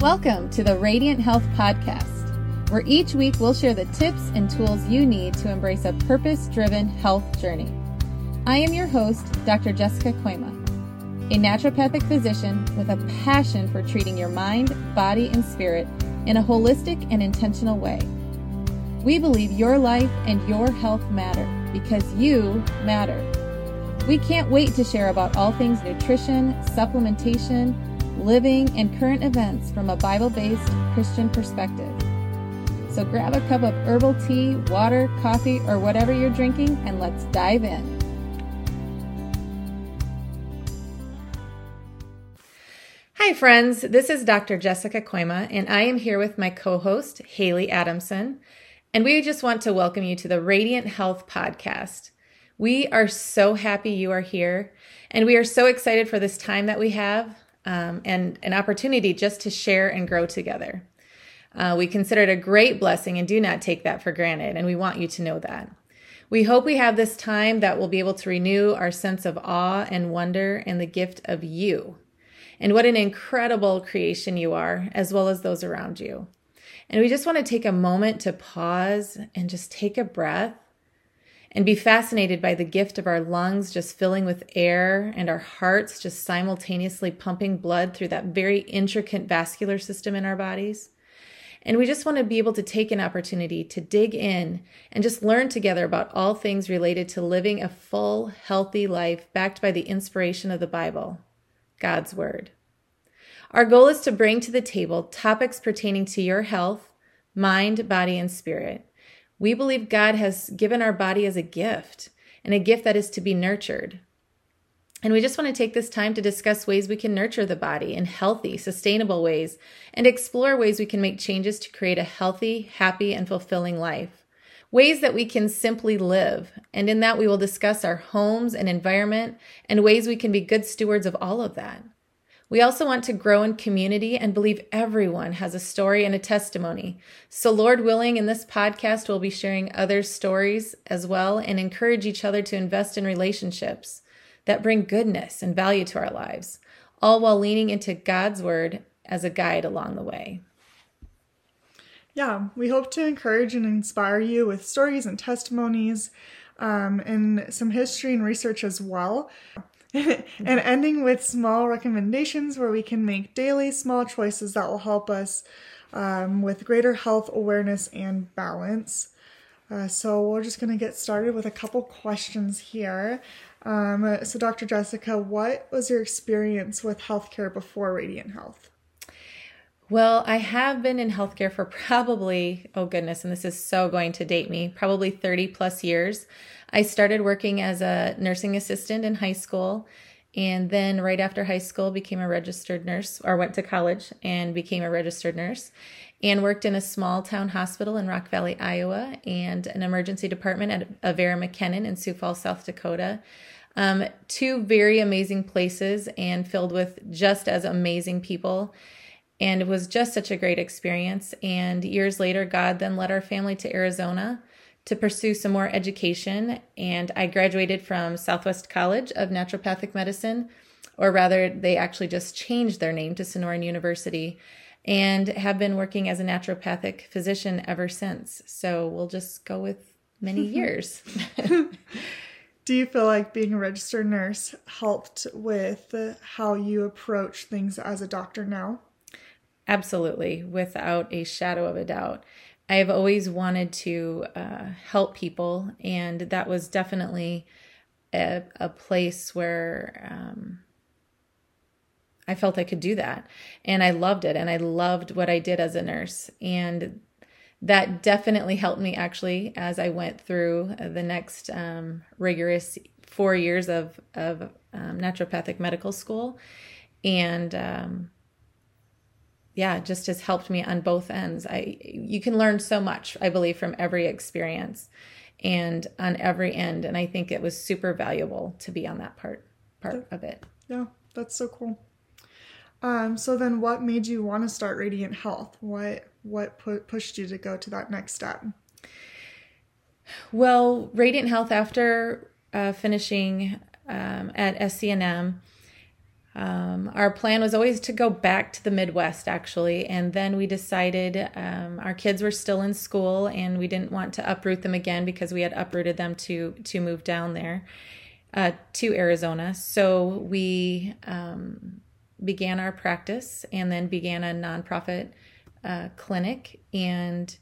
Welcome to the Radiant Health Podcast, where each week we'll share the tips and tools you need to embrace a purpose driven health journey. I am your host, Dr. Jessica Koima, a naturopathic physician with a passion for treating your mind, body, and spirit in a holistic and intentional way. We believe your life and your health matter because you matter. We can't wait to share about all things nutrition, supplementation, living, and current events from a Bible based Christian perspective. So grab a cup of herbal tea, water, coffee, or whatever you're drinking, and let's dive in. Hi, friends. This is Dr. Jessica Koima, and I am here with my co host, Haley Adamson. And we just want to welcome you to the Radiant Health Podcast. We are so happy you are here, and we are so excited for this time that we have um, and an opportunity just to share and grow together. Uh, we consider it a great blessing and do not take that for granted, and we want you to know that. We hope we have this time that will be able to renew our sense of awe and wonder and the gift of you. And what an incredible creation you are, as well as those around you. And we just want to take a moment to pause and just take a breath and be fascinated by the gift of our lungs just filling with air and our hearts just simultaneously pumping blood through that very intricate vascular system in our bodies. And we just want to be able to take an opportunity to dig in and just learn together about all things related to living a full, healthy life backed by the inspiration of the Bible, God's Word. Our goal is to bring to the table topics pertaining to your health, mind, body, and spirit we believe God has given our body as a gift and a gift that is to be nurtured. And we just want to take this time to discuss ways we can nurture the body in healthy, sustainable ways and explore ways we can make changes to create a healthy, happy, and fulfilling life. Ways that we can simply live. And in that, we will discuss our homes and environment and ways we can be good stewards of all of that. We also want to grow in community and believe everyone has a story and a testimony. So, Lord willing, in this podcast, we'll be sharing other stories as well and encourage each other to invest in relationships that bring goodness and value to our lives, all while leaning into God's word as a guide along the way. Yeah, we hope to encourage and inspire you with stories and testimonies um, and some history and research as well. and ending with small recommendations where we can make daily small choices that will help us um, with greater health awareness and balance. Uh, so we're just going to get started with a couple questions here. Um, so, Dr. Jessica, what was your experience with healthcare before Radiant Health? Well, I have been in healthcare for probably, oh goodness, and this is so going to date me, probably 30 plus years. I started working as a nursing assistant in high school. And then, right after high school, became a registered nurse or went to college and became a registered nurse and worked in a small town hospital in Rock Valley, Iowa, and an emergency department at Avera McKennan in Sioux Falls, South Dakota. Um, two very amazing places and filled with just as amazing people. And it was just such a great experience. And years later, God then led our family to Arizona to pursue some more education. And I graduated from Southwest College of Naturopathic Medicine, or rather, they actually just changed their name to Sonoran University and have been working as a naturopathic physician ever since. So we'll just go with many years. Do you feel like being a registered nurse helped with how you approach things as a doctor now? Absolutely, without a shadow of a doubt. I have always wanted to uh, help people, and that was definitely a, a place where um, I felt I could do that. And I loved it, and I loved what I did as a nurse. And that definitely helped me actually as I went through the next um, rigorous four years of, of um, naturopathic medical school. And um, yeah, just has helped me on both ends. I you can learn so much, I believe, from every experience and on every end. And I think it was super valuable to be on that part part of it. Yeah, that's so cool. Um, so then what made you want to start Radiant Health? What what put, pushed you to go to that next step? Well, Radiant Health after uh, finishing um, at SCNM, Um, our plan was always to go back to the Midwest, actually, and then we decided um, our kids were still in school, and we didn't want to uproot them again because we had uprooted them to to move down there uh, to Arizona. So we um, began our practice, and then began a nonprofit uh, clinic, and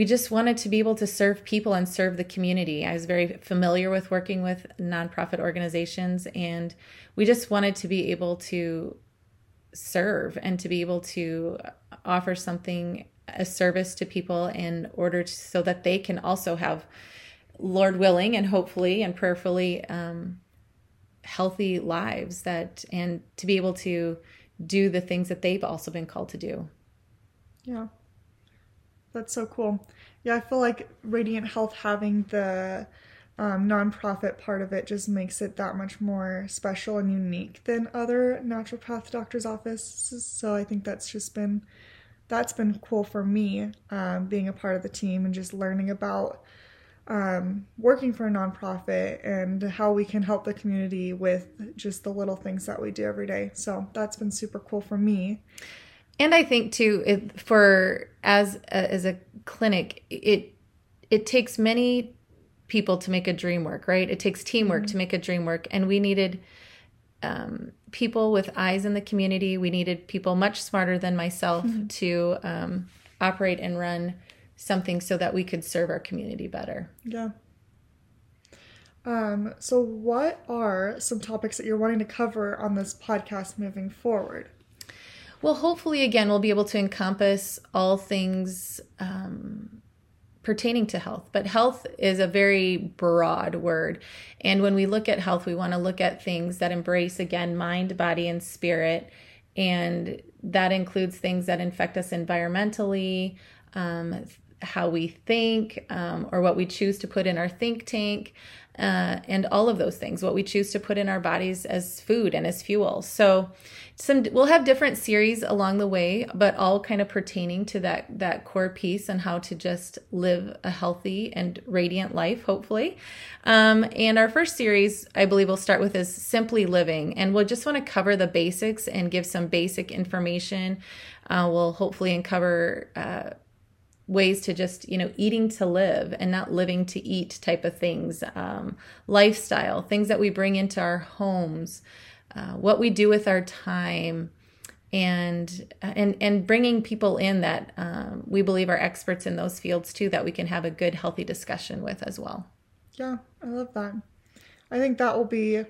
we just wanted to be able to serve people and serve the community. I was very familiar with working with nonprofit organizations, and we just wanted to be able to serve and to be able to offer something, a service to people in order to, so that they can also have, Lord willing, and hopefully and prayerfully, um, healthy lives that, and to be able to do the things that they've also been called to do. Yeah. That's so cool. Yeah, I feel like Radiant Health having the um, nonprofit part of it just makes it that much more special and unique than other naturopath doctors' offices. So I think that's just been that's been cool for me um, being a part of the team and just learning about um, working for a nonprofit and how we can help the community with just the little things that we do every day. So that's been super cool for me and I think too, it, for as a, as a clinic, it it takes many people to make a dream work, right? It takes teamwork mm-hmm. to make a dream work, and we needed um, people with eyes in the community. We needed people much smarter than myself mm-hmm. to um, operate and run something so that we could serve our community better. Yeah. Um, so, what are some topics that you're wanting to cover on this podcast moving forward? Well, hopefully, again, we'll be able to encompass all things um, pertaining to health. But health is a very broad word. And when we look at health, we want to look at things that embrace, again, mind, body, and spirit. And that includes things that infect us environmentally, um, how we think, um, or what we choose to put in our think tank, uh, and all of those things, what we choose to put in our bodies as food and as fuel. So, some we'll have different series along the way, but all kind of pertaining to that that core piece and how to just live a healthy and radiant life, hopefully. Um, and our first series, I believe, we'll start with is simply living, and we'll just want to cover the basics and give some basic information. Uh, we'll hopefully uncover. Uh, ways to just you know eating to live and not living to eat type of things um, lifestyle things that we bring into our homes uh, what we do with our time and and and bringing people in that um, we believe are experts in those fields too that we can have a good healthy discussion with as well. Yeah i love that. I think that will be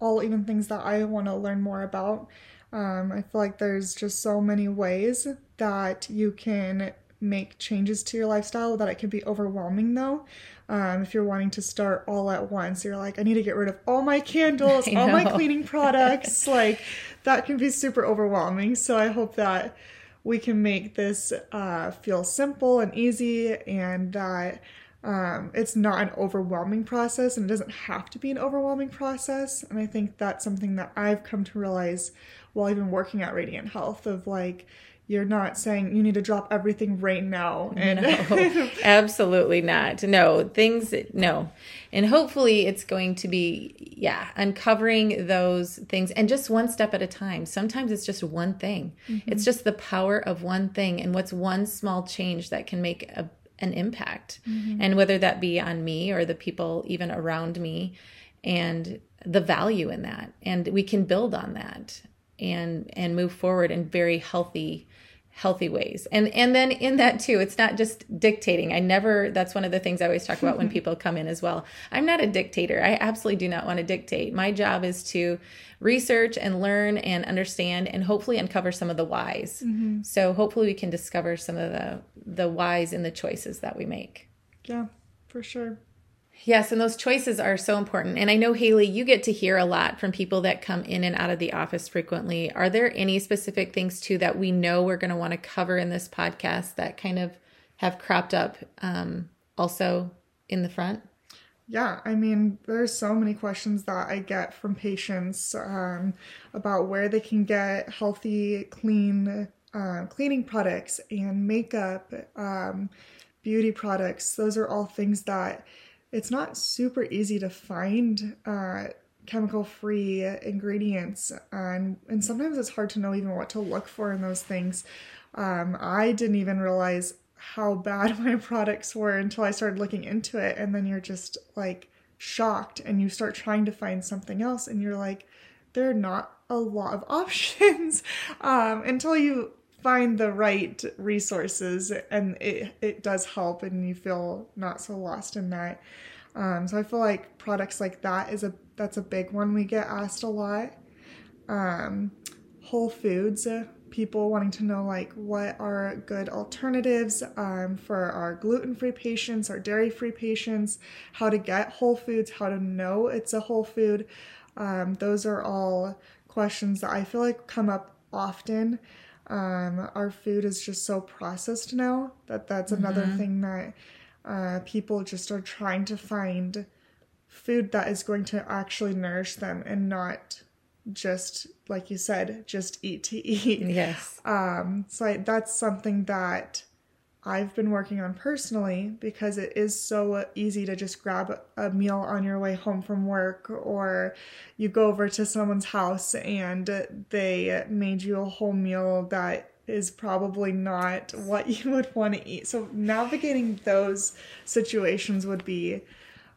all even things that i want to learn more about. Um, i feel like there's just so many ways that you can make changes to your lifestyle that it can be overwhelming though. Um, if you're wanting to start all at once you're like i need to get rid of all my candles all my cleaning products. Like that can be super overwhelming. So i hope that we can make this uh, feel simple and easy and that um, it's not an overwhelming process and it doesn't have to be an overwhelming process. And i think that's something that i've come to realize while even working at radiant health of like you're not saying you need to drop everything right now and no, absolutely not. No things no. And hopefully it's going to be yeah uncovering those things and just one step at a time. Sometimes it's just one thing. Mm-hmm. it's just the power of one thing and what's one small change that can make a, an impact. Mm-hmm. and whether that be on me or the people even around me and the value in that. And we can build on that and and move forward in very healthy healthy ways. And and then in that too it's not just dictating. I never that's one of the things i always talk about when people come in as well. I'm not a dictator. I absolutely do not want to dictate. My job is to research and learn and understand and hopefully uncover some of the whys. Mm-hmm. so hopefully we can discover some of the the whys in the choices that we make. Yeah for sure Yes, and those choices are so important. And I know, Haley, you get to hear a lot from people that come in and out of the office frequently. Are there any specific things, too, that we know we're going to want to cover in this podcast that kind of have cropped up um, also in the front? Yeah, I mean, there's so many questions that I get from patients um, about where they can get healthy, clean uh, cleaning products and makeup, um, beauty products. Those are all things that it's not super easy to find uh, chemical free ingredients and and sometimes it's hard to know even what to look for in those things. Um, i didn't even realize how bad my products were until i started looking into it and then you're just like shocked and you start trying to find something else and you're like there are not a lot of options um, until you find the right resources and it, it does help and you feel not so lost in that. Um, so i feel like products like that is a that's a big one we get asked a lot. Um, whole foods uh, people wanting to know like what are good alternatives um, for our gluten-free patients our dairy-free patients how to get whole foods how to know it's a whole food. Um, those are all questions that i feel like come up often um, our food is just so processed now that that's another mm-hmm. thing that uh, people just are trying to find food that is going to actually nourish them and not just like you said just eat to eat yes um so I, that's something that I've been working on personally because it is so easy to just grab a meal on your way home from work or you go over to someone's house and they made you a whole meal that is probably not what you would want to eat. So navigating those situations would be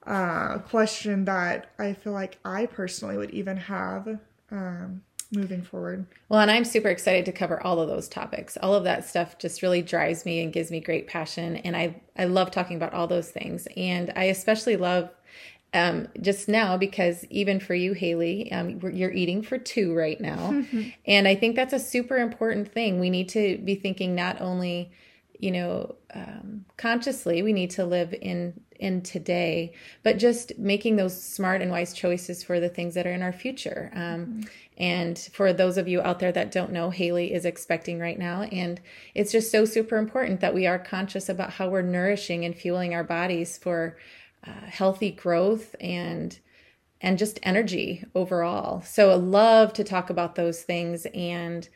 uh, a question that I feel like I personally would even have um, moving forward. Well, and I'm super excited to cover all of those topics. All of that stuff just really drives me and gives me great passion. And I, I love talking about all those things. And I especially love um, just now because even for you, Haley, um, you're eating for two right now. and I think that's a super important thing. We need to be thinking not only, you know, um, consciously, we need to live in in today, but just making those smart and wise choices for the things that are in our future. Um, mm-hmm. And for those of you out there that don't know, Haley is expecting right now. And it's just so super important that we are conscious about how we're nourishing and fueling our bodies for uh, healthy growth and and just energy overall. So I love to talk about those things and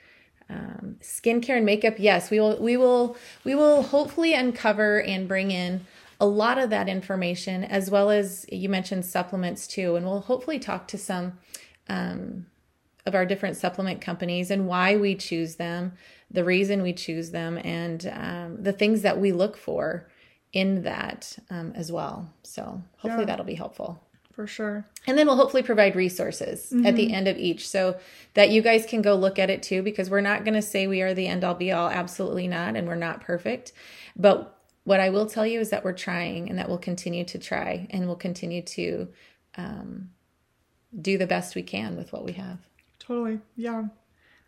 um, skincare and makeup. Yes, we will we will we will hopefully uncover and bring in a lot of that information, as well as you mentioned supplements too. And we'll hopefully talk to some um, of our different supplement companies and why we choose them, the reason we choose them, and um, the things that we look for in that um, as well. So hopefully yeah, that'll be helpful. For sure. And then we'll hopefully provide resources mm-hmm. at the mm-hmm. end of each so that you guys can go look at it too, because we're not going to say we are the end all be all. Absolutely not. And we're not perfect. But what I will tell you is that we're trying and that we'll continue to try and we'll continue to um, do the best we can with what we have. Totally. Yeah.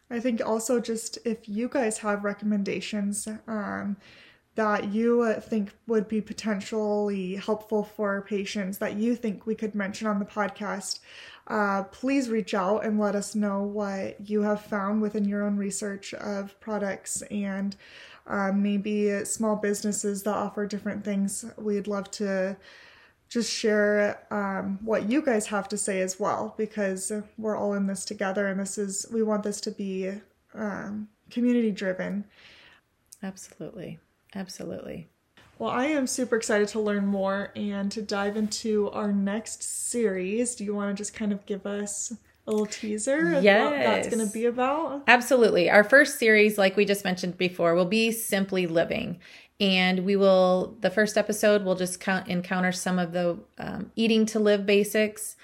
I think also just if you guys have recommendations um, that you uh, think would be potentially helpful for patients that you think we could mention on the podcast, uh, please reach out and let us know what you have found within your own research of products and um, maybe small businesses that offer different things. We'd love to just share um, what you guys have to say as well because we're all in this together and this is we want this to be um, community driven absolutely absolutely well i am super excited to learn more and to dive into our next series do you want to just kind of give us a little teaser of yes. what that's going to be about? Absolutely. Our first series, like we just mentioned before, will be Simply Living. And we will, the first episode, we'll just count, encounter some of the um, eating to live basics.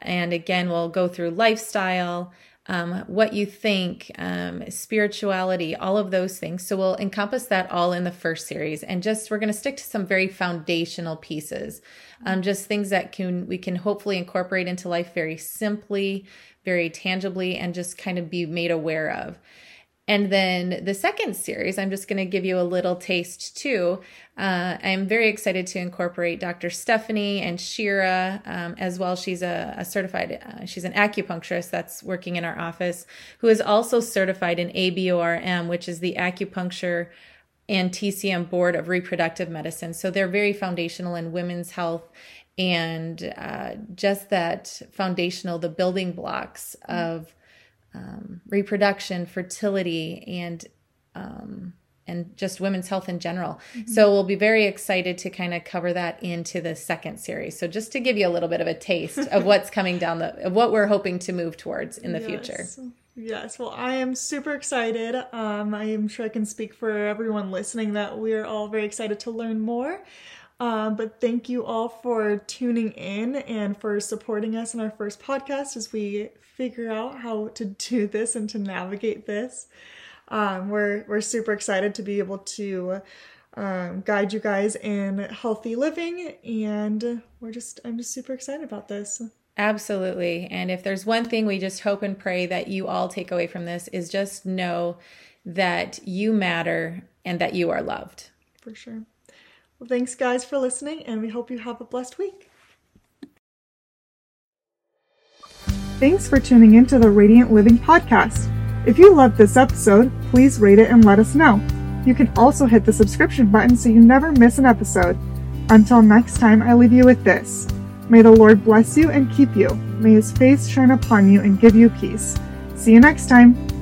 And again, we'll go through lifestyle, um, what you think, um, spirituality, all of those things. So we'll encompass that all in the first series, and just we're going to stick to some very foundational pieces, um, just things that can we can hopefully incorporate into life very simply, very tangibly, and just kind of be made aware of. And then the second series, I'm just going to give you a little taste too. Uh, I'm very excited to incorporate Dr. Stephanie and Shira um, as well. She's a, a certified, uh, she's an acupuncturist that's working in our office who is also certified in ABORM, which is the acupuncture and TCM Board of Reproductive Medicine. So they're very foundational in women's health and uh, just that foundational, the building blocks of um, reproduction, fertility, and um, and just women's health in general. Mm-hmm. So we'll be very excited to kind of cover that into the second series. So just to give you a little bit of a taste of what's coming down the of what we're hoping to move towards in the yes. future. Yes, well, I am super excited. Um, I am sure I can speak for everyone listening that we are all very excited to learn more. Um, but thank you all for tuning in and for supporting us in our first podcast as we figure out how to do this and to navigate this. Um, we're we're super excited to be able to um, guide you guys in healthy living, and we're just I'm just super excited about this. Absolutely. And if there's one thing we just hope and pray that you all take away from this is just know that you matter and that you are loved. For sure. Well, thanks, guys, for listening, and we hope you have a blessed week. Thanks for tuning in to the Radiant Living Podcast. If you loved this episode, please rate it and let us know. You can also hit the subscription button so you never miss an episode. Until next time, I leave you with this May the Lord bless you and keep you. May his face shine upon you and give you peace. See you next time.